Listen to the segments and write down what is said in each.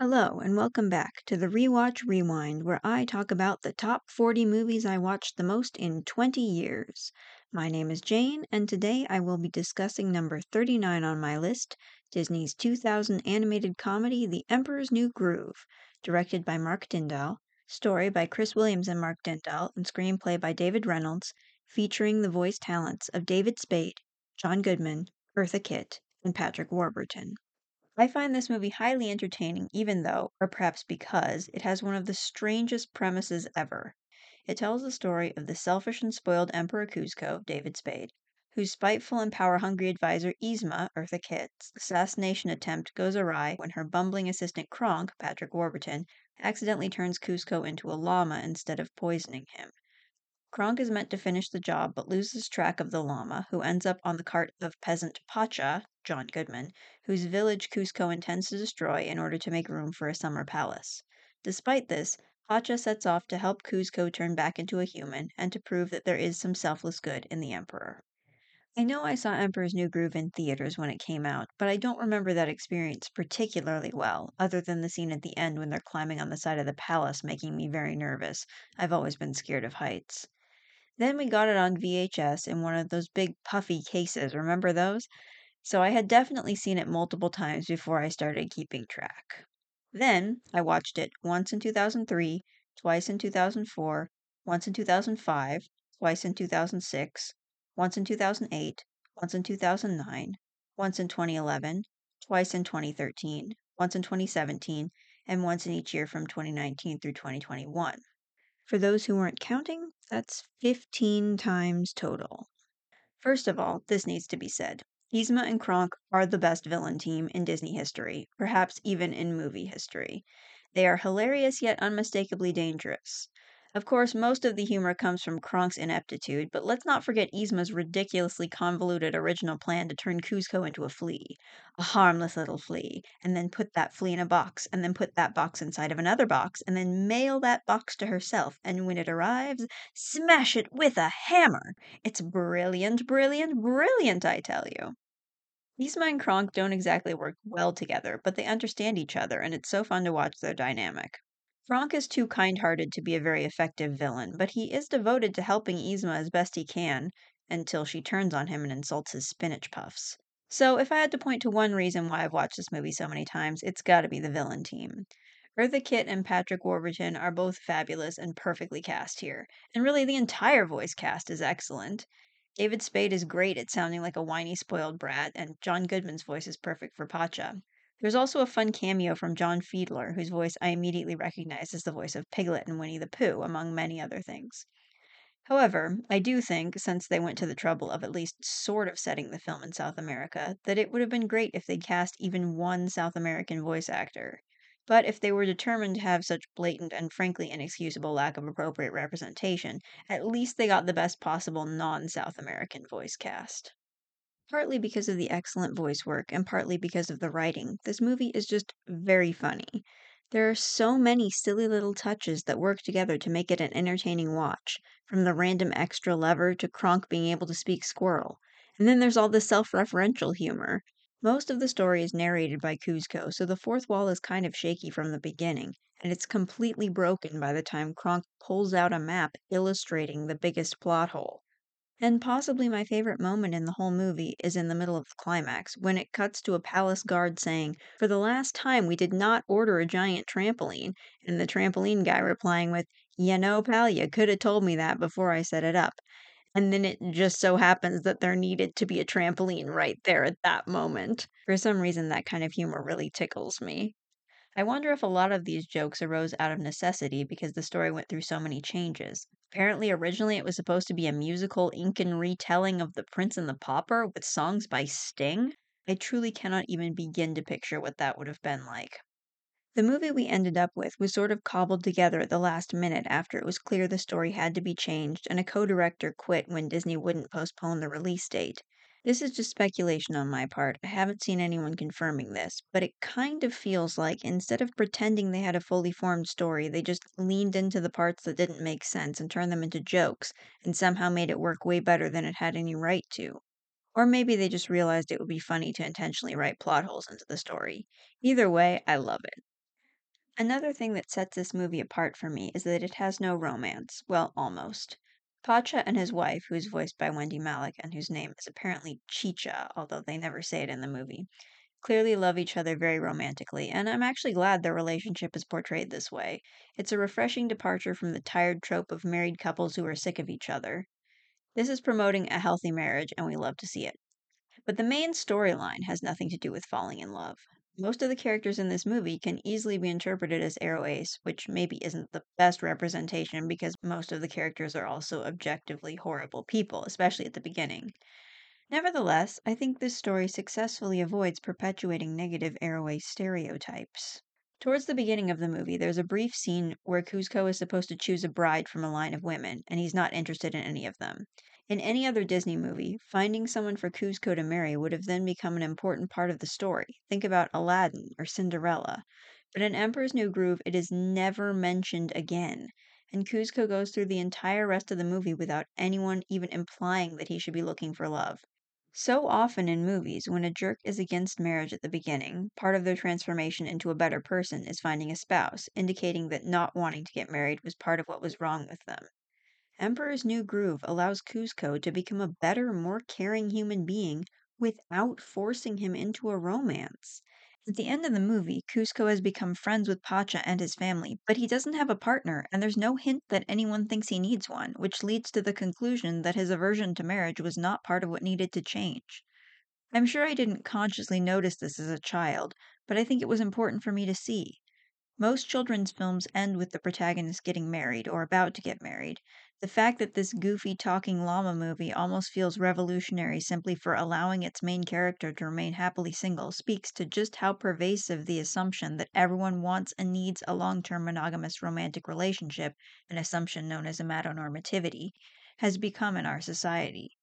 Hello, and welcome back to the Rewatch Rewind, where I talk about the top 40 movies I watched the most in 20 years. My name is Jane, and today I will be discussing number 39 on my list Disney's 2000 animated comedy, The Emperor's New Groove, directed by Mark Dindal, story by Chris Williams and Mark Dindal, and screenplay by David Reynolds, featuring the voice talents of David Spade, John Goodman, Eartha Kitt, and Patrick Warburton. I find this movie highly entertaining, even though, or perhaps because, it has one of the strangest premises ever. It tells the story of the selfish and spoiled Emperor Kuzco, David Spade, whose spiteful and power hungry advisor Yzma, Eartha Kitt's assassination attempt goes awry when her bumbling assistant Kronk, Patrick Warburton, accidentally turns Kuzco into a llama instead of poisoning him. Kronk is meant to finish the job but loses track of the llama, who ends up on the cart of peasant Pacha, John Goodman, whose village Kuzco intends to destroy in order to make room for a summer palace. Despite this, Pacha sets off to help Kuzco turn back into a human and to prove that there is some selfless good in the Emperor. I know I saw Emperor's New Groove in theaters when it came out, but I don't remember that experience particularly well, other than the scene at the end when they're climbing on the side of the palace, making me very nervous. I've always been scared of heights. Then we got it on VHS in one of those big puffy cases. Remember those? So I had definitely seen it multiple times before I started keeping track. Then I watched it once in 2003, twice in 2004, once in 2005, twice in 2006, once in 2008, once in 2009, once in 2011, twice in 2013, once in 2017, and once in each year from 2019 through 2021. For those who weren't counting, that's 15 times total. First of all, this needs to be said. Yzma and Kronk are the best villain team in Disney history, perhaps even in movie history. They are hilarious yet unmistakably dangerous. Of course, most of the humor comes from Kronk's ineptitude, but let's not forget Yzma's ridiculously convoluted original plan to turn Kuzco into a flea. A harmless little flea, and then put that flea in a box, and then put that box inside of another box, and then mail that box to herself, and when it arrives, smash it with a hammer. It's brilliant, brilliant, brilliant, I tell you. Yzma and Kronk don't exactly work well together, but they understand each other, and it's so fun to watch their dynamic. Kronk is too kind hearted to be a very effective villain, but he is devoted to helping Yzma as best he can until she turns on him and insults his spinach puffs. So, if I had to point to one reason why I've watched this movie so many times, it's gotta be the villain team. Eartha Kitt and Patrick Warburton are both fabulous and perfectly cast here, and really the entire voice cast is excellent. David Spade is great at sounding like a whiny, spoiled brat, and John Goodman's voice is perfect for Pacha. There's also a fun cameo from John Fiedler, whose voice I immediately recognized as the voice of Piglet and Winnie the Pooh, among many other things. However, I do think, since they went to the trouble of at least sort of setting the film in South America, that it would have been great if they'd cast even one South American voice actor. But if they were determined to have such blatant and frankly inexcusable lack of appropriate representation, at least they got the best possible non South American voice cast. Partly because of the excellent voice work and partly because of the writing, this movie is just very funny. There are so many silly little touches that work together to make it an entertaining watch, from the random extra lever to Kronk being able to speak squirrel. And then there's all the self referential humor. Most of the story is narrated by Kuzco, so the fourth wall is kind of shaky from the beginning, and it's completely broken by the time Kronk pulls out a map illustrating the biggest plot hole. And possibly my favorite moment in the whole movie is in the middle of the climax, when it cuts to a palace guard saying, For the last time, we did not order a giant trampoline, and the trampoline guy replying with, You know, pal, you could have told me that before I set it up. And then it just so happens that there needed to be a trampoline right there at that moment. For some reason, that kind of humor really tickles me. I wonder if a lot of these jokes arose out of necessity because the story went through so many changes. Apparently, originally it was supposed to be a musical Incan retelling of The Prince and the Pauper with songs by Sting. I truly cannot even begin to picture what that would have been like. The movie we ended up with was sort of cobbled together at the last minute after it was clear the story had to be changed and a co director quit when Disney wouldn't postpone the release date. This is just speculation on my part. I haven't seen anyone confirming this, but it kind of feels like instead of pretending they had a fully formed story, they just leaned into the parts that didn't make sense and turned them into jokes and somehow made it work way better than it had any right to. Or maybe they just realized it would be funny to intentionally write plot holes into the story. Either way, I love it. Another thing that sets this movie apart for me is that it has no romance. Well, almost. Pacha and his wife, who is voiced by Wendie Malick and whose name is apparently Chicha, although they never say it in the movie, clearly love each other very romantically, and I'm actually glad their relationship is portrayed this way. It's a refreshing departure from the tired trope of married couples who are sick of each other. This is promoting a healthy marriage, and we love to see it. But the main storyline has nothing to do with falling in love. Most of the characters in this movie can easily be interpreted as Aro Ace, which maybe isn't the best representation because most of the characters are also objectively horrible people, especially at the beginning. Nevertheless, I think this story successfully avoids perpetuating negative Aro Ace stereotypes. Towards the beginning of the movie, there's a brief scene where Kuzco is supposed to choose a bride from a line of women, and he's not interested in any of them. In any other Disney movie, finding someone for Kuzco to marry would have then become an important part of the story. Think about Aladdin or Cinderella. But in Emperor's New Groove, it is never mentioned again. And Kuzco goes through the entire rest of the movie without anyone even implying that he should be looking for love. So often in movies, when a jerk is against marriage at the beginning, part of their transformation into a better person is finding a spouse, indicating that not wanting to get married was part of what was wrong with them. Emperor's New Groove allows Kuzco to become a better, more caring human being without forcing him into a romance. At the end of the movie, Kuzco has become friends with Pacha and his family, but he doesn't have a partner, and there's no hint that anyone thinks he needs one, which leads to the conclusion that his aversion to marriage was not part of what needed to change. I'm sure I didn't consciously notice this as a child, but I think it was important for me to see. Most children's films end with the protagonist getting married or about to get married. The fact that this goofy talking llama movie almost feels revolutionary simply for allowing its main character to remain happily single speaks to just how pervasive the assumption that everyone wants and needs a long term monogamous romantic relationship, an assumption known as amatonormativity, has become in our society.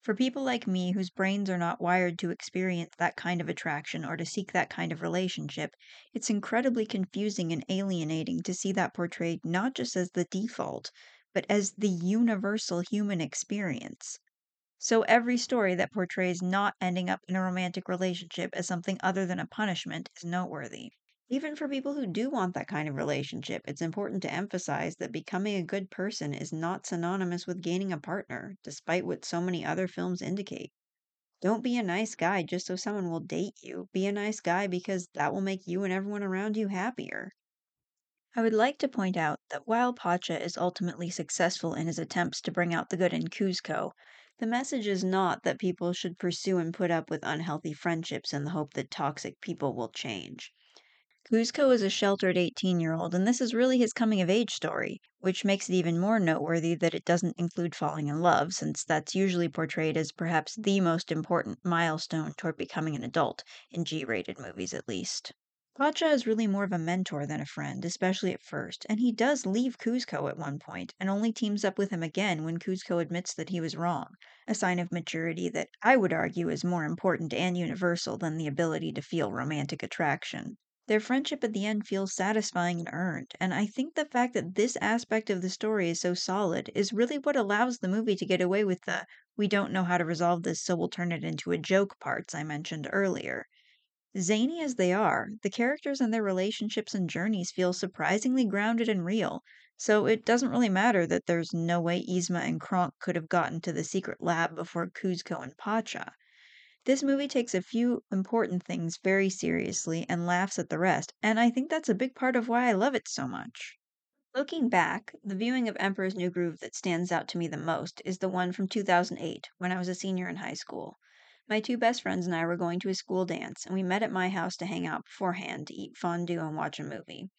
For people like me whose brains are not wired to experience that kind of attraction or to seek that kind of relationship, it's incredibly confusing and alienating to see that portrayed not just as the default, but as the universal human experience. So every story that portrays not ending up in a romantic relationship as something other than a punishment is noteworthy. Even for people who do want that kind of relationship, it's important to emphasize that becoming a good person is not synonymous with gaining a partner, despite what so many other films indicate. Don't be a nice guy just so someone will date you. Be a nice guy because that will make you and everyone around you happier. I would like to point out that while Pacha is ultimately successful in his attempts to bring out the good in Kuzco, the message is not that people should pursue and put up with unhealthy friendships in the hope that toxic people will change. Kuzco is a sheltered 18 year old, and this is really his coming of age story, which makes it even more noteworthy that it doesn't include falling in love, since that's usually portrayed as perhaps the most important milestone toward becoming an adult, in G rated movies at least. Pacha is really more of a mentor than a friend, especially at first, and he does leave Kuzco at one point and only teams up with him again when Kuzco admits that he was wrong, a sign of maturity that I would argue is more important and universal than the ability to feel romantic attraction. Their friendship at the end feels satisfying and earned, and I think the fact that this aspect of the story is so solid is really what allows the movie to get away with the we don't know how to resolve this, so we'll turn it into a joke parts I mentioned earlier. Zany as they are, the characters and their relationships and journeys feel surprisingly grounded and real, so it doesn't really matter that there's no way Yzma and Kronk could have gotten to the secret lab before Kuzco and Pacha. This movie takes a few important things very seriously and laughs at the rest, and I think that's a big part of why I love it so much. Looking back, the viewing of Emperor's New Groove that stands out to me the most is the one from 2008 when I was a senior in high school. My two best friends and I were going to a school dance, and we met at my house to hang out beforehand to eat fondue and watch a movie.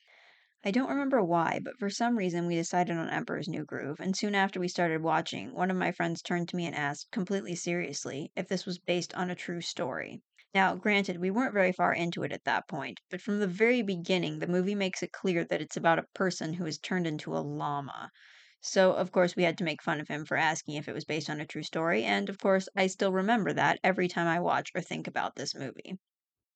I don't remember why, but for some reason we decided on Emperor's New Groove, and soon after we started watching, one of my friends turned to me and asked, completely seriously, if this was based on a true story. Now, granted, we weren't very far into it at that point, but from the very beginning, the movie makes it clear that it's about a person who is turned into a llama. So, of course, we had to make fun of him for asking if it was based on a true story, and of course, I still remember that every time I watch or think about this movie.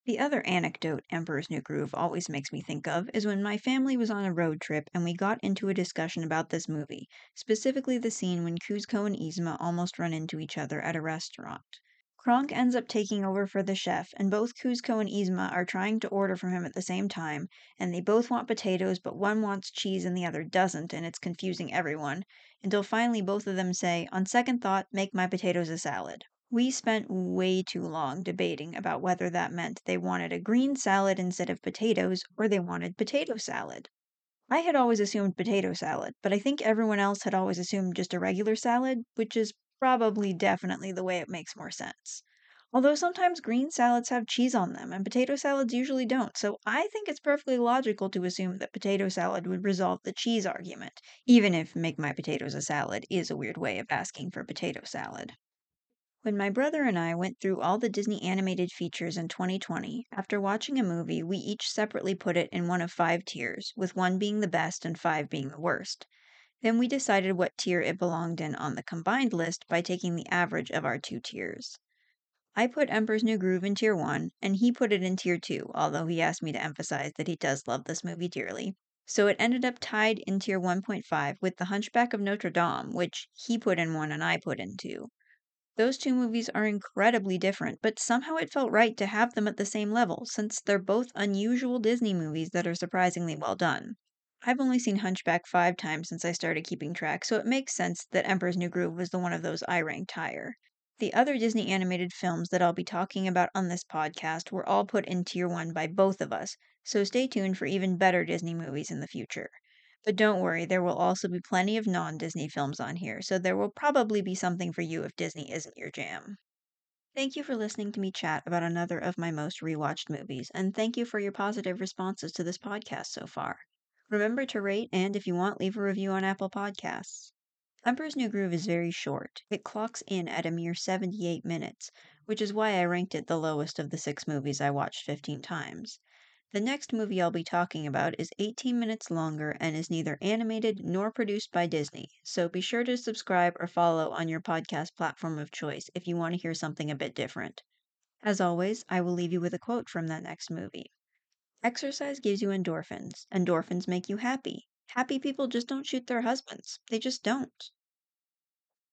The other anecdote Emperor's New Groove always makes me think of is when my family was on a road trip and we got into a discussion about this movie, specifically the scene when Kuzco and Yzma almost run into each other at a restaurant. Kronk ends up taking over for the chef, and both Kuzco and Yzma are trying to order from him at the same time, and they both want potatoes, but one wants cheese and the other doesn't, and it's confusing everyone, until finally both of them say, on second thought, make my potatoes a salad. We spent way too long debating about whether that meant they wanted a green salad instead of potatoes or they wanted potato salad. I had always assumed potato salad, but I think everyone else had always assumed just a regular salad, which is probably definitely the way it makes more sense. Although sometimes green salads have cheese on them and potato salads usually don't, so I think it's perfectly logical to assume that potato salad would resolve the cheese argument, even if make my potatoes a salad is a weird way of asking for potato salad. When my brother and I went through all the Disney animated features in 2020, after watching a movie, we each separately put it in one of five tiers, with one being the best and five being the worst. Then we decided what tier it belonged in on the combined list by taking the average of our two tiers. I put Emperor's New Groove in tier 1, and he put it in tier 2, although he asked me to emphasize that he does love this movie dearly. So it ended up tied in tier 1.5 with The Hunchback of Notre Dame, which he put in 1 and I put in 2. Those two movies are incredibly different, but somehow it felt right to have them at the same level, since they're both unusual Disney movies that are surprisingly well done. I've only seen Hunchback five times since I started keeping track, so it makes sense that Emperor's New Groove was the one of those I ranked higher. The other Disney animated films that I'll be talking about on this podcast were all put in tier 1 by both of us, so stay tuned for even better Disney movies in the future. But don't worry, there will also be plenty of non Disney films on here, so there will probably be something for you if Disney isn't your jam. Thank you for listening to me chat about another of my most rewatched movies, and thank you for your positive responses to this podcast so far. Remember to rate and, if you want, leave a review on Apple Podcasts. Emperor's New Groove is very short. It clocks in at a mere 78 minutes, which is why I ranked it the lowest of the six movies I watched 15 times. The next movie I'll be talking about is 18 minutes longer and is neither animated nor produced by Disney, so be sure to subscribe or follow on your podcast platform of choice if you want to hear something a bit different. As always, I will leave you with a quote from that next movie. Exercise gives you endorphins. Endorphins make you happy. Happy people just don't shoot their husbands. They just don't.